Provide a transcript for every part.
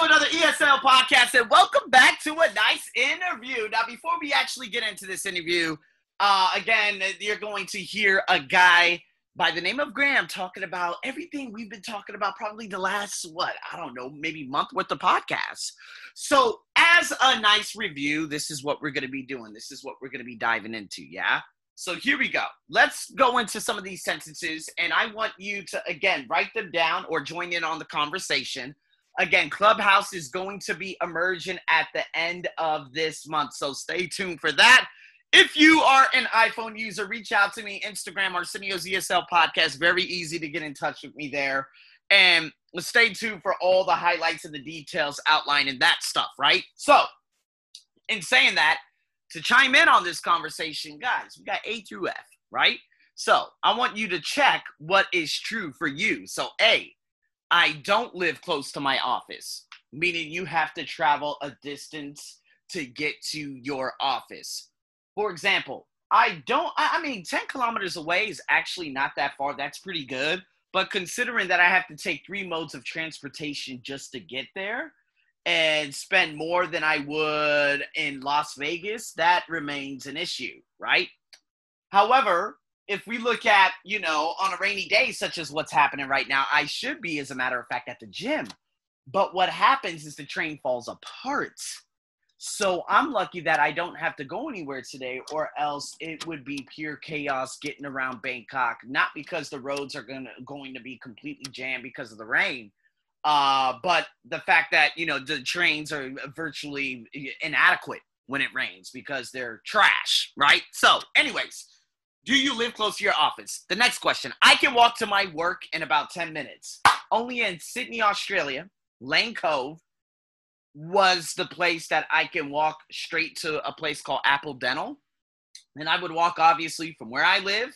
to another ESL podcast and welcome back to a nice interview. Now, before we actually get into this interview, uh, again, you're going to hear a guy by the name of Graham talking about everything we've been talking about probably the last, what, I don't know, maybe month worth of podcasts. So, as a nice review, this is what we're going to be doing. This is what we're going to be diving into, yeah? So here we go. Let's go into some of these sentences, and I want you to, again, write them down or join in on the conversation. Again, Clubhouse is going to be emerging at the end of this month, so stay tuned for that. If you are an iPhone user, reach out to me, Instagram, Arsenio's ESL podcast. Very easy to get in touch with me there. And stay tuned for all the highlights and the details outlining that stuff, right? So, in saying that, to chime in on this conversation, guys, we got A through F, right? So I want you to check what is true for you. So, A, I don't live close to my office, meaning you have to travel a distance to get to your office. For example, I don't, I mean, 10 kilometers away is actually not that far. That's pretty good. But considering that I have to take three modes of transportation just to get there, and spend more than I would in Las Vegas, that remains an issue, right? However, if we look at, you know, on a rainy day, such as what's happening right now, I should be, as a matter of fact, at the gym. But what happens is the train falls apart. So I'm lucky that I don't have to go anywhere today, or else it would be pure chaos getting around Bangkok. Not because the roads are gonna going to be completely jammed because of the rain, uh, but the fact that you know the trains are virtually inadequate when it rains because they're trash, right? So, anyways, do you live close to your office? The next question: I can walk to my work in about ten minutes. Only in Sydney, Australia, Lane Cove was the place that I can walk straight to a place called Apple Dental, and I would walk obviously from where I live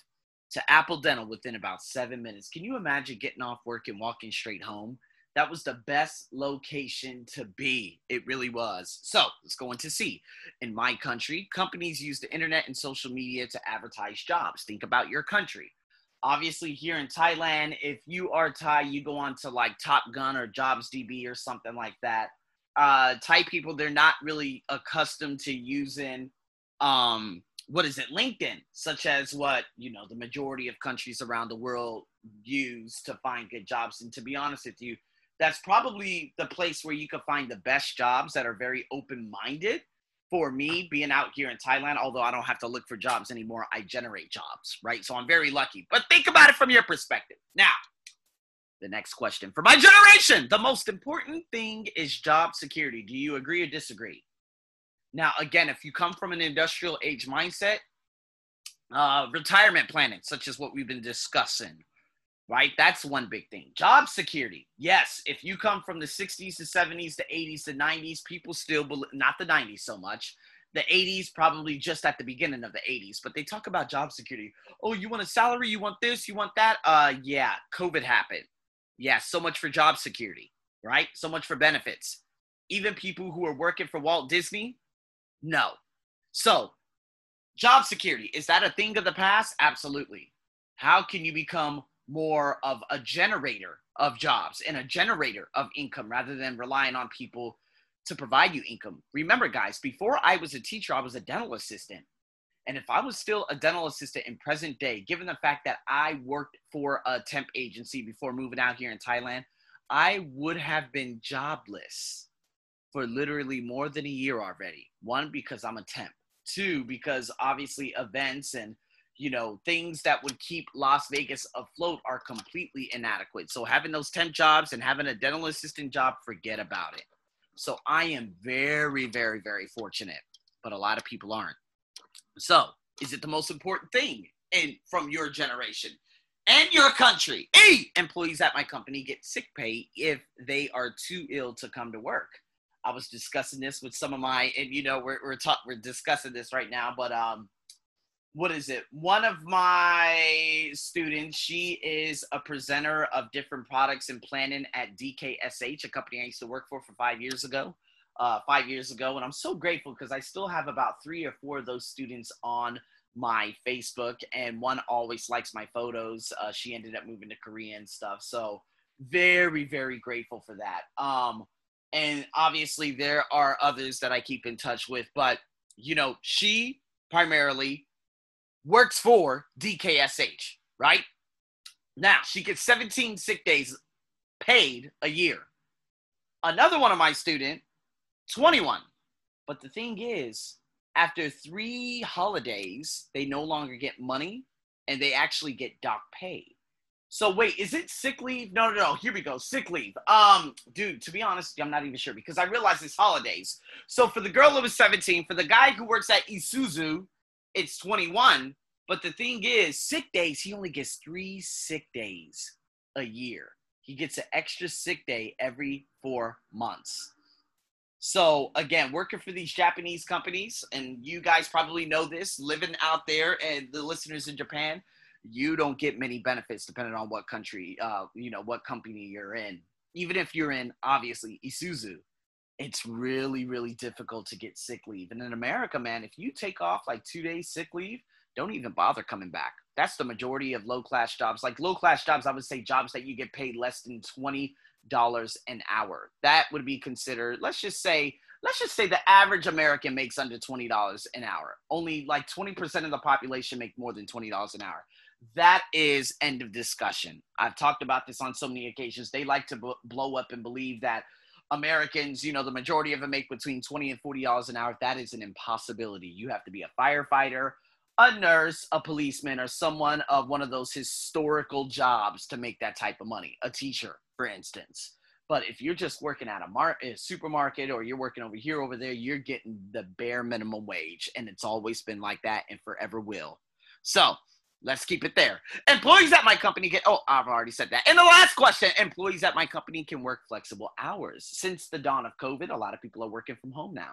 to Apple Dental within about seven minutes. Can you imagine getting off work and walking straight home? That was the best location to be. It really was. So let's go into C. In my country, companies use the internet and social media to advertise jobs. Think about your country. Obviously, here in Thailand, if you are Thai, you go on to like Top Gun or Jobs DB or something like that. Uh, Thai people, they're not really accustomed to using um, what is it, LinkedIn, such as what you know the majority of countries around the world use to find good jobs. And to be honest with you, that's probably the place where you could find the best jobs that are very open minded. For me, being out here in Thailand, although I don't have to look for jobs anymore, I generate jobs, right? So I'm very lucky. But think about it from your perspective. Now, the next question for my generation the most important thing is job security. Do you agree or disagree? Now, again, if you come from an industrial age mindset, uh, retirement planning, such as what we've been discussing, right? That's one big thing. Job security. Yes, if you come from the 60s to 70s to 80s to 90s, people still believe, not the 90s so much. The 80s, probably just at the beginning of the 80s, but they talk about job security. Oh, you want a salary? You want this? You want that? Uh, yeah, COVID happened. Yeah, so much for job security, right? So much for benefits. Even people who are working for Walt Disney, no. So, job security, is that a thing of the past? Absolutely. How can you become more of a generator of jobs and a generator of income rather than relying on people to provide you income. Remember, guys, before I was a teacher, I was a dental assistant. And if I was still a dental assistant in present day, given the fact that I worked for a temp agency before moving out here in Thailand, I would have been jobless for literally more than a year already. One, because I'm a temp. Two, because obviously events and you know, things that would keep Las Vegas afloat are completely inadequate. So having those temp jobs and having a dental assistant job, forget about it. So I am very, very, very fortunate, but a lot of people aren't. So is it the most important thing in from your generation and your country? Hey, employees at my company get sick pay if they are too ill to come to work. I was discussing this with some of my, and you know, we're we're talk, we're discussing this right now, but um, what is it? One of my students, she is a presenter of different products and planning at DKSH, a company I used to work for for five years ago. Uh, five years ago, and I'm so grateful because I still have about three or four of those students on my Facebook, and one always likes my photos. Uh, she ended up moving to Korea and stuff, so very, very grateful for that. Um, and obviously there are others that I keep in touch with, but you know, she primarily works for DKSH, right? Now, she gets 17 sick days paid a year. Another one of my student, 21. But the thing is, after three holidays, they no longer get money and they actually get doc pay. So wait, is it sick leave? No, no, no. Here we go. Sick leave. Um, dude, to be honest, I'm not even sure because I realize it's holidays. So for the girl who was 17, for the guy who works at Isuzu, it's 21. But the thing is, sick days, he only gets three sick days a year. He gets an extra sick day every four months. So again, working for these Japanese companies, and you guys probably know this, living out there, and the listeners in Japan, you don't get many benefits depending on what country, uh, you know, what company you're in. Even if you're in, obviously, Isuzu, it's really, really difficult to get sick leave. And in America, man, if you take off like two days sick leave, don't even bother coming back. That's the majority of low class jobs. Like low class jobs, I would say jobs that you get paid less than twenty dollars an hour. That would be considered. Let's just say, let's just say the average American makes under twenty dollars an hour. Only like twenty percent of the population make more than twenty dollars an hour. That is end of discussion. I've talked about this on so many occasions. They like to b- blow up and believe that Americans, you know, the majority of them make between 20 and 40 dollars an hour. That is an impossibility. You have to be a firefighter, a nurse, a policeman, or someone of one of those historical jobs to make that type of money. A teacher, for instance. But if you're just working at a, mar- a supermarket or you're working over here, over there, you're getting the bare minimum wage. And it's always been like that and forever will. So let's keep it there. Employees at my company get, oh, I've already said that. And the last question employees at my company can work flexible hours. Since the dawn of COVID, a lot of people are working from home now.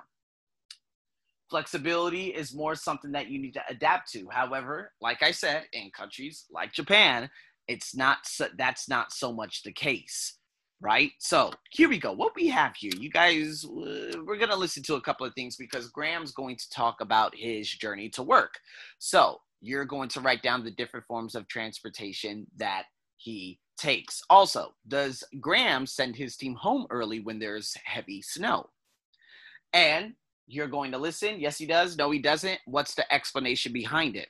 Flexibility is more something that you need to adapt to. However, like I said, in countries like Japan, it's not so, that's not so much the case, right? So here we go. What we have here, you guys, uh, we're gonna listen to a couple of things because Graham's going to talk about his journey to work. So you're going to write down the different forms of transportation that he takes. Also, does Graham send his team home early when there's heavy snow? And you're going to listen. Yes, he does. No, he doesn't. What's the explanation behind it?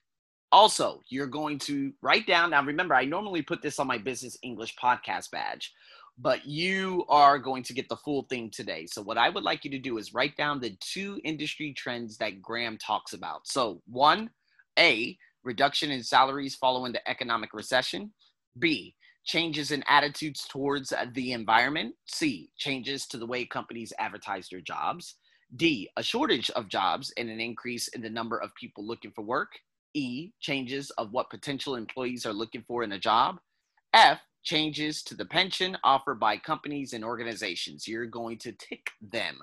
Also, you're going to write down. Now, remember, I normally put this on my business English podcast badge, but you are going to get the full thing today. So, what I would like you to do is write down the two industry trends that Graham talks about. So, one, A, reduction in salaries following the economic recession. B, changes in attitudes towards the environment. C, changes to the way companies advertise their jobs. D, a shortage of jobs and an increase in the number of people looking for work. E, changes of what potential employees are looking for in a job. F, changes to the pension offered by companies and organizations. You're going to tick them.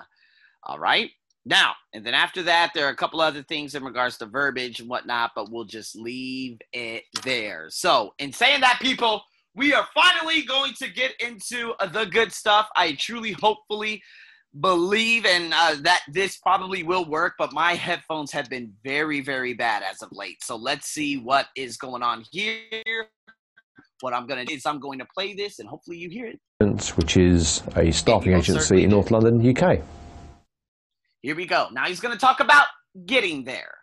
All right. Now, and then after that, there are a couple other things in regards to verbiage and whatnot, but we'll just leave it there. So, in saying that, people, we are finally going to get into the good stuff. I truly, hopefully, believe and uh, that this probably will work, but my headphones have been very, very bad as of late. So let's see what is going on here. What I'm going to do is I'm going to play this and hopefully you hear it. Which is a staffing agency in North London, UK. Here we go. Now he's going to talk about getting there.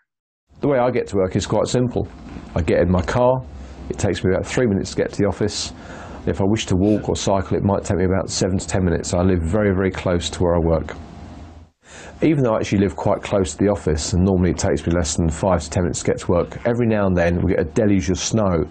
The way I get to work is quite simple. I get in my car. It takes me about three minutes to get to the office. If I wish to walk or cycle, it might take me about seven to ten minutes. I live very, very close to where I work. Even though I actually live quite close to the office, and normally it takes me less than five to ten minutes to get to work, every now and then we get a deluge of snow.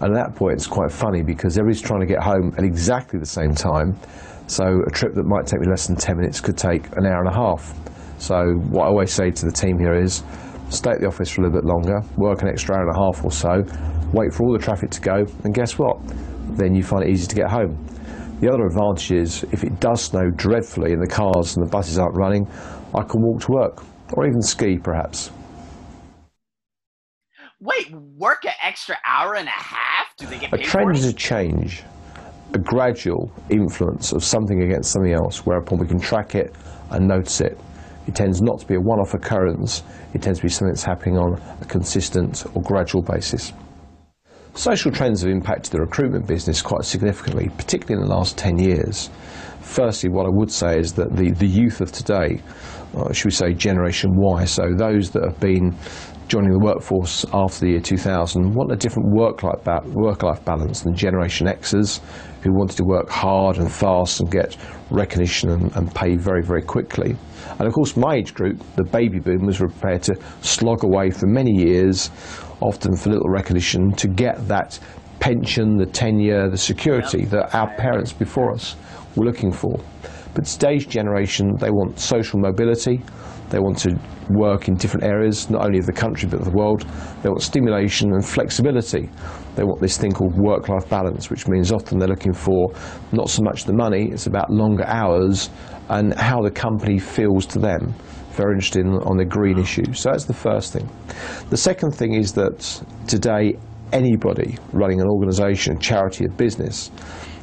And at that point, it's quite funny because everybody's trying to get home at exactly the same time. So a trip that might take me less than 10 minutes could take an hour and a half. So what I always say to the team here is stay at the office for a little bit longer, work an extra hour and a half or so, wait for all the traffic to go, and guess what? then you find it easy to get home. The other advantage is if it does snow dreadfully and the cars and the buses aren't running, I can walk to work or even ski perhaps. Wait, work an extra hour and a half? Do they get A trend is a change, a gradual influence of something against something else, whereupon we can track it and notice it. It tends not to be a one off occurrence, it tends to be something that's happening on a consistent or gradual basis. Social trends have impacted the recruitment business quite significantly, particularly in the last 10 years. Firstly, what I would say is that the, the youth of today, uh, should we say Generation Y, so those that have been joining the workforce after the year 2000 want a different work-life, ba- work-life balance than Generation Xers, who wanted to work hard and fast and get recognition and, and pay very, very quickly. And of course, my age group, the baby boomers, were prepared to slog away for many years, often for little recognition, to get that pension, the tenure, the security Yep. that our parents before us were looking for. But today's generation, they want social mobility. They want to work in different areas, not only of the country but of the world. They want stimulation and flexibility. They want this thing called work-life balance, which means often they're looking for not so much the money, it's about longer hours and how the company feels to them. Very interested in, on the green issue. So that's the first thing. The second thing is that today anybody running an organisation, a charity, a business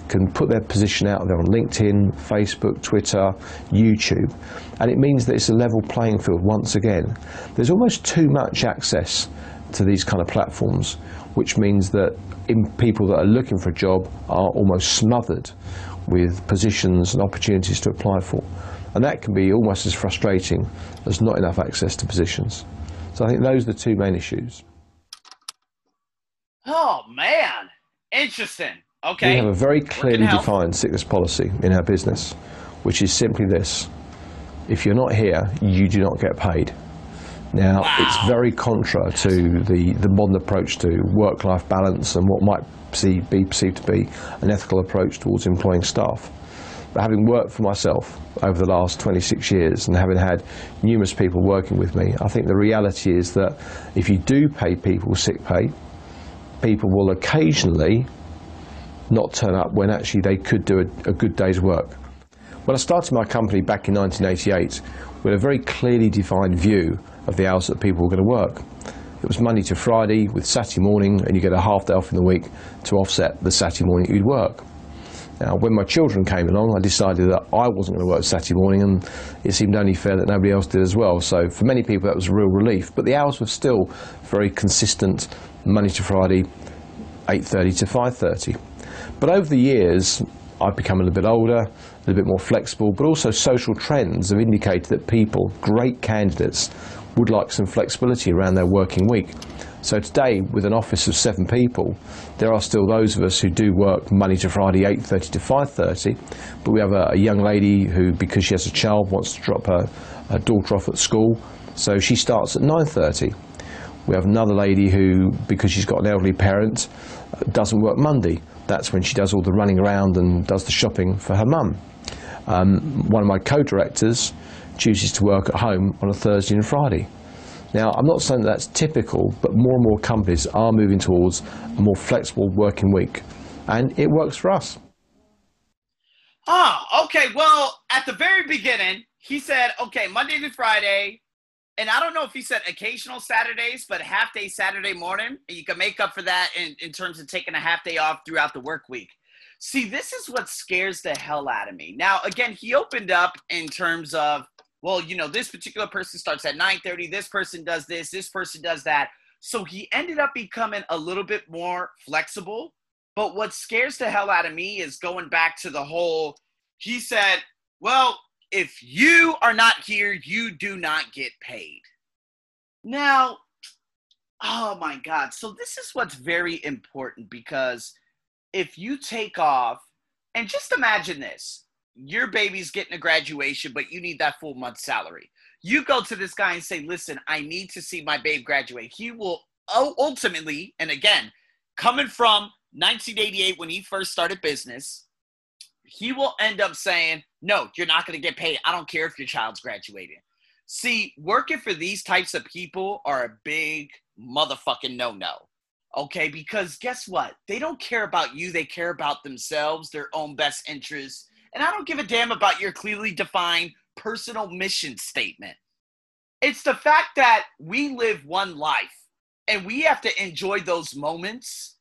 can put their position out there on LinkedIn, Facebook, Twitter, YouTube, and it means that it's a level playing field once again. There's almost too much access to these kind of platforms, which means that in people that are looking for a job are almost smothered with positions and opportunities to apply for. And that can be almost as frustrating as not enough access to positions. So I think those are the two main issues. Oh man, interesting. Okay. We have a very clearly defined sickness policy in our business, which is simply this. If you're not here, you do not get paid. Now, it's very contra to the, the modern approach to work-life balance and what might perceive, be perceived to be an ethical approach towards employing staff. But having worked for myself over the last 26 years and having had numerous people working with me, I think the reality is that if you do pay people sick pay, people will occasionally not turn up when actually they could do a, a good day's work. When I started my company back in 1988, with a very clearly defined view of the hours that people were going to work. It was Monday to Friday with Saturday morning, and you get a half day off in the week to offset the Saturday morning you'd work. Now, when my children came along, I decided that I wasn't going to work Saturday morning, and it seemed only fair that nobody else did as well. So, for many people, that was a real relief. But the hours were still very consistent, Monday to Friday, 8:30 to 5:30. But over the years, I've become a little bit older, a little bit more flexible, but also social trends have indicated that people, great candidates, would like some flexibility around their working week. So today, with an office of seven people, there are still those of us who do work Monday to Friday, 8.30 to 5.30, but we have a, a young lady who, because she has a child, wants to drop her, her daughter off at school, so she starts at 9.30. We have another lady who, because she's got an elderly parent, doesn't work Monday. That's when she does all the running around and does the shopping for her mum. Um, one of my co-directors chooses to work at home on a Thursday and Friday. Now, I'm not saying that that's typical, but more and more companies are moving towards a more flexible working week, and it works for us. Oh, okay. Well, at the very beginning, he said, okay, Monday to Friday. And I don't know if he said occasional Saturdays, but half day Saturday morning. And you can make up for that in, in terms of taking a half day off throughout the work week. See, this is what scares the hell out of me. Now, again, he opened up in terms of, well, you know, this particular person starts at 9:30, this person does this, this person does that. So he ended up becoming a little bit more flexible. But what scares the hell out of me is going back to the whole he said, Well, if you are not here, you do not get paid. Now, oh my God. So, this is what's very important because if you take off, and just imagine this your baby's getting a graduation, but you need that full month salary. You go to this guy and say, Listen, I need to see my babe graduate. He will ultimately, and again, coming from 1988 when he first started business, he will end up saying, No, you're not going to get paid. I don't care if your child's graduating. See, working for these types of people are a big motherfucking no no. Okay, because guess what? They don't care about you, they care about themselves, their own best interests. And I don't give a damn about your clearly defined personal mission statement. It's the fact that we live one life and we have to enjoy those moments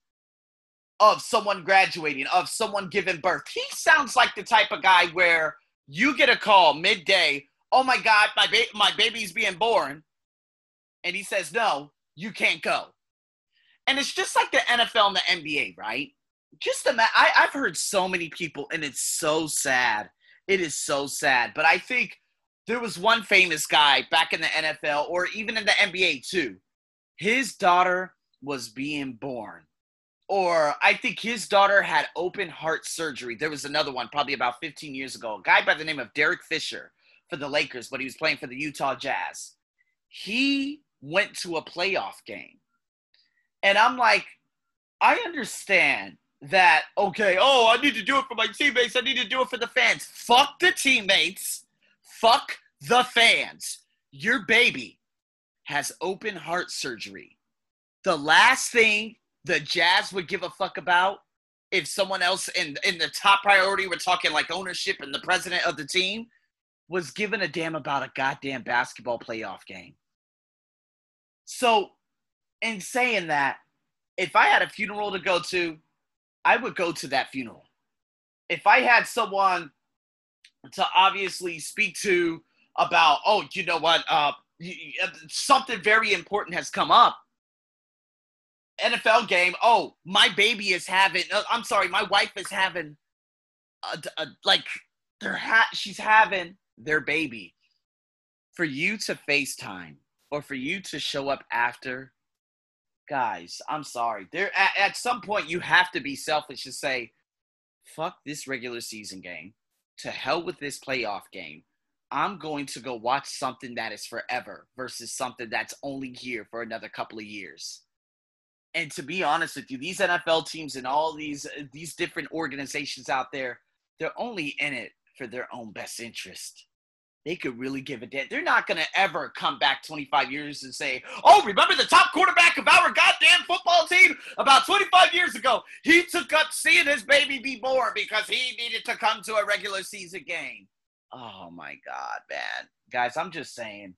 of someone graduating, of someone giving birth. He sounds like the type of guy where you get a call midday, oh my God, my, ba- my baby's being born. And he says, no, you can't go. And it's just like the NFL and the NBA, right? Just ima- I, I've heard so many people, and it's so sad. It is so sad. But I think there was one famous guy back in the NFL or even in the NBA too. His daughter was being born. Or I think his daughter had open heart surgery. There was another one probably about 15 years ago. A guy by the name of Derek Fisher for the Lakers, but he was playing for the Utah Jazz. He went to a playoff game. And I'm like, I understand that, okay, oh, I need to do it for my teammates. I need to do it for the fans. Fuck the teammates. Fuck the fans. Your baby has open heart surgery. The last thing the Jazz would give a fuck about if someone else in, in the top priority, we're talking like ownership and the president of the team, was given a damn about a goddamn basketball playoff game. So, in saying that, if I had a funeral to go to, I would go to that funeral. If I had someone to obviously speak to about, oh, you know what, uh, something very important has come up. NFL game. Oh, my baby is having. Uh, I'm sorry, my wife is having. A, a, like, they're ha- she's having their baby. For you to FaceTime or for you to show up after guys, I'm sorry. There at, at some point you have to be selfish to say, fuck this regular season game. To hell with this playoff game. I'm going to go watch something that is forever versus something that's only here for another couple of years. And to be honest with you, these NFL teams and all these these different organizations out there, they're only in it for their own best interest they could really give a damn. They're not going to ever come back 25 years and say, oh, remember the top quarterback of our goddamn football team about 25 years ago? He took up seeing his baby be born because he needed to come to a regular season game. Oh my God, man. Guys, I'm just saying,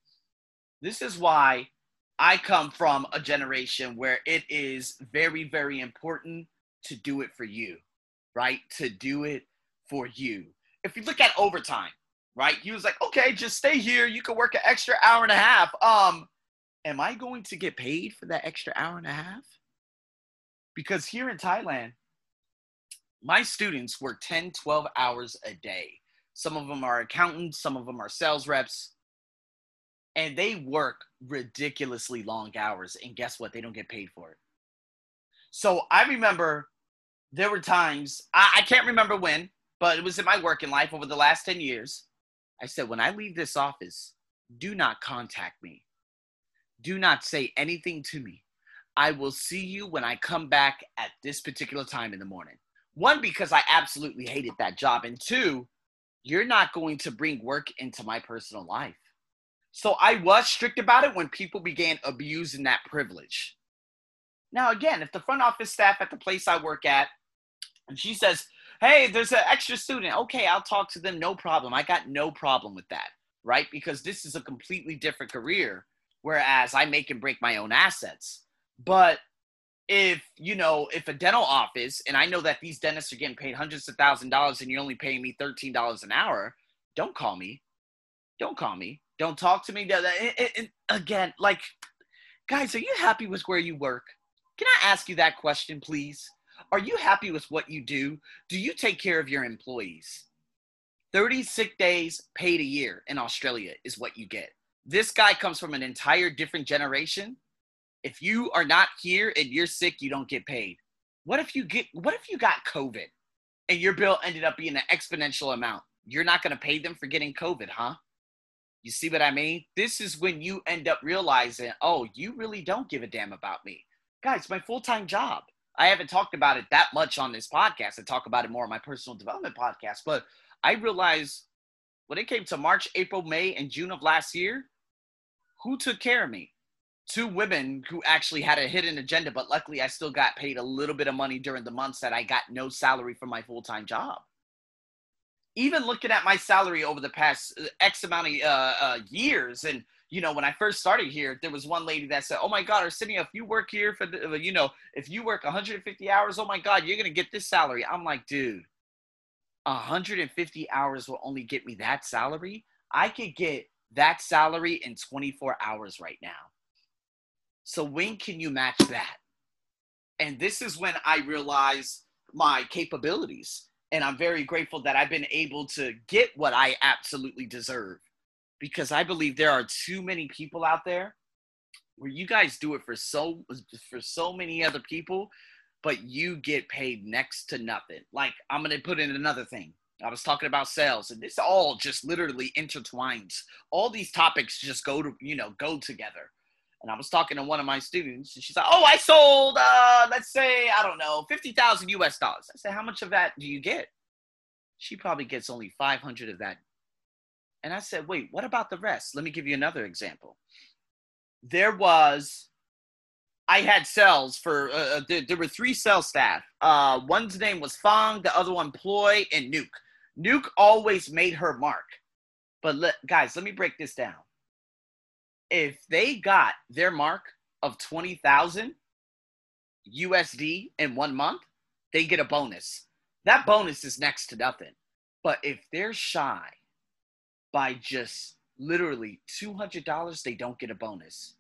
this is why I come from a generation where it is very, very important to do it for you, right? To do it for you. If you look at overtime, right? He was like, okay, just stay here. You can work an extra hour and a half. Um, am I going to get paid for that extra hour and a half? Because here in Thailand, my students work 10, 12 hours a day. Some of them are accountants, some of them are sales reps, and they work ridiculously long hours. And guess what? They don't get paid for it. So I remember there were times, I, I can't remember when, but it was in my working life over the last 10 years I said, when I leave this office, do not contact me. Do not say anything to me. I will see you when I come back at this particular time in the morning. One, because I absolutely hated that job. And two, you're not going to bring work into my personal life. So I was strict about it when people began abusing that privilege. Now, again, if the front office staff at the place I work at, and she says, hey, there's an extra student. Okay, I'll talk to them. No problem. I got no problem with that, right? Because this is a completely different career, whereas I make and break my own assets. But if you know if a dental office and i know that these dentists are getting paid hundreds of thousand dollars and you're only paying me $13 an hour don't call me don't call me don't talk to me again like guys are you happy with where you work can i ask you that question please are you happy with what you do? Do you take care of your employees? 30 sick days paid a year in Australia is what you get. This guy comes from an entire different generation. If you are not here and you're sick, you don't get paid. What if you get what if you got COVID and your bill ended up being an exponential amount? You're not going to pay them for getting COVID, huh? You see what I mean? This is when you end up realizing, oh, you really don't give a damn about me. Guys, my full time job. I haven't talked about it that much on this podcast. I talk about it more on my personal development podcast. But I realized when it came to March, April, May, and June of last year, who took care of me? Two women who actually had a hidden agenda, but luckily I still got paid a little bit of money during the months that I got no salary from my full time job. Even looking at my salary over the past uh, X amount of uh, uh, years and you know, when I first started here, there was one lady that said, "Oh my God, Arsenio, if you work here for the, uh, you know, if you work 150 hours, oh my God, you're gonna get this salary." I'm like, dude, 150 hours will only get me that salary. I could get that salary in 24 hours right now. So when can you match that? And this is when I realize my capabilities. And I'm very grateful that I've been able to get what I absolutely deserve because I believe there are too many people out there where you guys do it for so for so many other people but you get paid next to nothing. Like I'm gonna put in another thing. I was talking about sales, and this all just literally intertwines. All these topics just go to you know go together. And I was talking to one of my students, and she's like, "Oh, I sold, uh, let's say, I don't know, fifty thousand U.S. dollars." I said, "How much of that do you get?" She probably gets only five hundred of that. And I said, "Wait, what about the rest?" Let me give you another example. There was I had cells for uh, uh, there, there, were three cell staff. Uh, one's name was Fong, the other one Ploy, and Nuke. Nuke always made her mark. But let, guys, let me break this down. If they got their mark of twenty thousand USD in one month, they get a bonus. That bonus is next to nothing. But if they're shy by just literally two hundred dollars, they don't get a bonus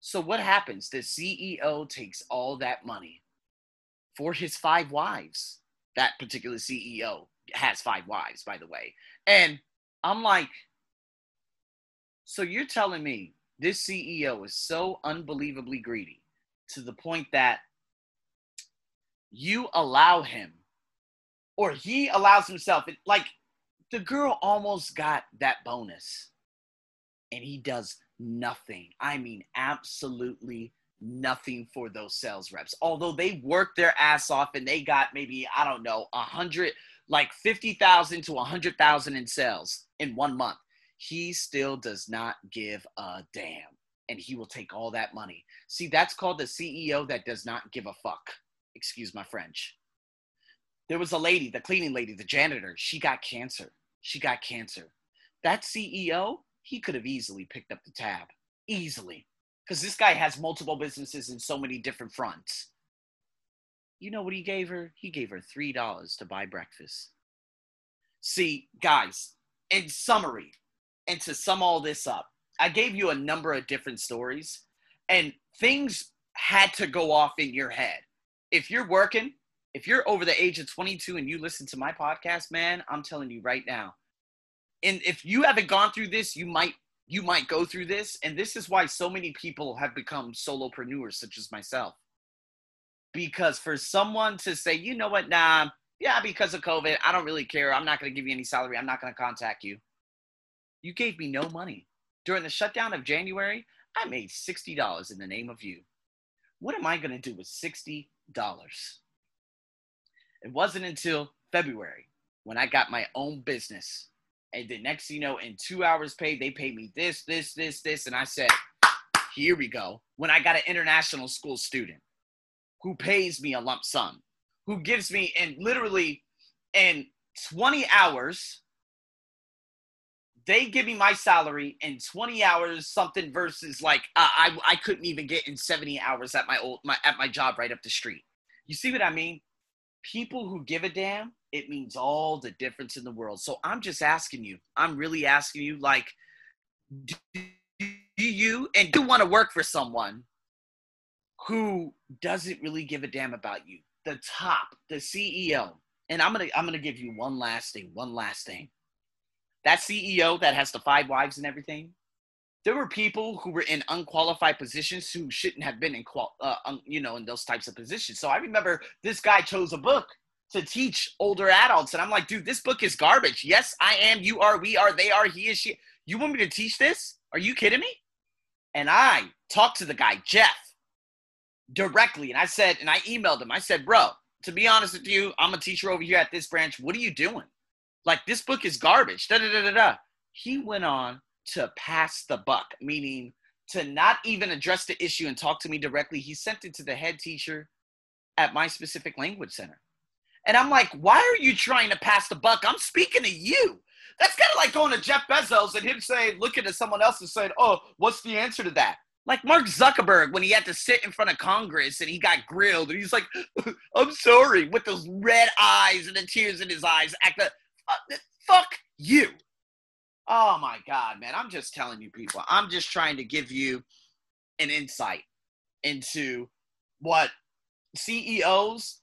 so what happens? The CEO takes all that money for his five wives. That particular CEO has five wives, by the way. And I'm like, so you're telling me this CEO is so unbelievably greedy to the point that you allow him or he allows himself like the girl almost got that bonus and he does nothing. I mean, absolutely nothing for those sales reps. Although they worked their ass off and they got maybe, I don't know, a hundred, like 50,000 to a hundred thousand in sales in one month. He still does not give a damn. And he will take all that money. See, that's called the CEO that does not give a fuck. Excuse my French. There was a lady, the cleaning lady, the janitor. She got cancer. She got cancer. That CEO he could have easily picked up the tab. Easily. Because this guy has multiple businesses in so many different fronts. You know what he gave her? He gave her $3 to buy breakfast. See, guys, in summary, and to sum all this up, I gave you a number of different stories, and things had to go off in your head. If you're working, if you're over the age of 22 and you listen to my podcast, man, I'm telling you right now, and if you haven't gone through this, you might you might go through this, and this is why so many people have become solopreneurs, such as myself. Because for someone to say, you know what, nah, yeah, because of COVID, I don't really care. I'm not going to give you any salary. I'm not going to contact you. You gave me no money. During the shutdown of January, I made $60 in the name of you. What am I going to do with $60? It wasn't until February when I got my own business and the next, you know, in two hours paid, they paid me this, this, this, this. And I said, here we go. When I got an international school student who pays me a lump sum, who gives me, and literally in 20 hours, they give me my salary in 20 hours something versus like uh, I, I couldn't even get in 70 hours at my old my at my job right up the street you see what i mean people who give a damn it means all the difference in the world. So I'm just asking you, I'm really asking you, like, do you and do you want to work for someone who doesn't really give a damn about you? The top, the CEO. And I'm gonna I'm gonna give you one last thing, one last thing. That CEO that has the five wives and everything, there were people who were in unqualified positions who shouldn't have been in qual, uh, um, you know, in those types of positions. So I remember this guy chose a book to teach older adults. And I'm like, dude, this book is garbage. Yes, I am, you are, we are, they are, he is, she. You want me to teach this? Are you kidding me? And I talked to the guy, Jeff, directly. And I said, and I emailed him, I said, bro, to be honest with you, I'm a teacher over here at this branch. What are you doing? Like, this book is garbage. Da da da da da. He went on to pass the buck, meaning to not even address the issue and talk to me directly. He sent it to the head teacher at my specific language center. And I'm like, why are you trying to pass the buck? I'm speaking to you. That's kind of like going to Jeff Bezos and him saying, looking at someone else and saying, oh, what's the answer to that? Like Mark Zuckerberg when he had to sit in front of Congress and he got grilled and he's like, I'm sorry, with those red eyes and the tears in his eyes. Act like, fuck you. Oh my God, man. I'm just telling you people. I'm just trying to give you an insight into what CEOs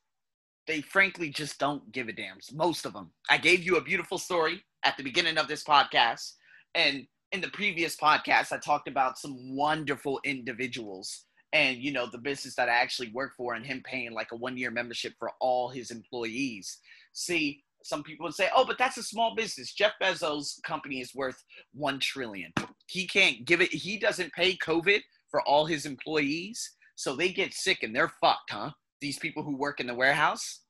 they frankly just don't give a damn. Most of them. I gave you a beautiful story at the beginning of this podcast. And in the previous podcast, I talked about some wonderful individuals and, you know, the business that I actually work for and him paying like a one year membership for all his employees. See, some people would say, "Oh, but that's a small business." Jeff Bezos' company is worth one trillion. He can't give it. He doesn't pay COVID for all his employees, so they get sick and they're fucked, huh? These people who work in the warehouse.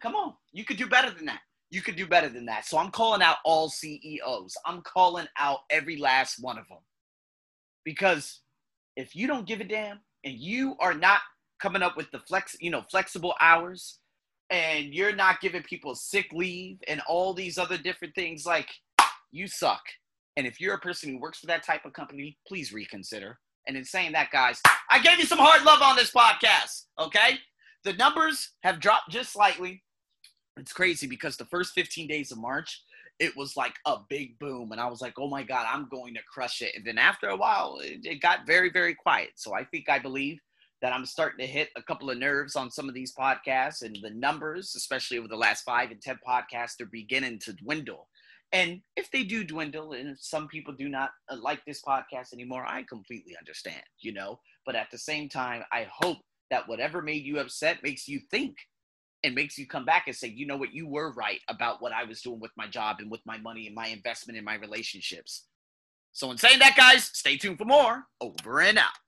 Come on, you could do better than that. You could do better than that. So I'm calling out all CEOs. I'm calling out every last one of them, because if you don't give a damn and you are not coming up with the flex, you know, flexible hours and you're not giving people sick leave and all these other different things, like you suck. And if you're a person who works for that type of company, please reconsider. And in saying that, guys, I gave you some hard love on this podcast. Okay. The numbers have dropped just slightly. It's crazy because the first 15 days of March, it was like a big boom. And I was like, oh my God, I'm going to crush it. And then after a while, it, got very, very quiet. So I think I believe that I'm starting to hit a couple of nerves on some of these podcasts, and the numbers, especially over the last five and 10 podcasts, are beginning to dwindle. And if they do dwindle, and some people do not uh, like this podcast anymore, I completely understand, you know. But at the same time, I hope that whatever made you upset makes you think and makes you come back and say, you know what, you were right about what I was doing with my job and with my money and my investment and my relationships. So, in saying that, guys, stay tuned for more. Over and out.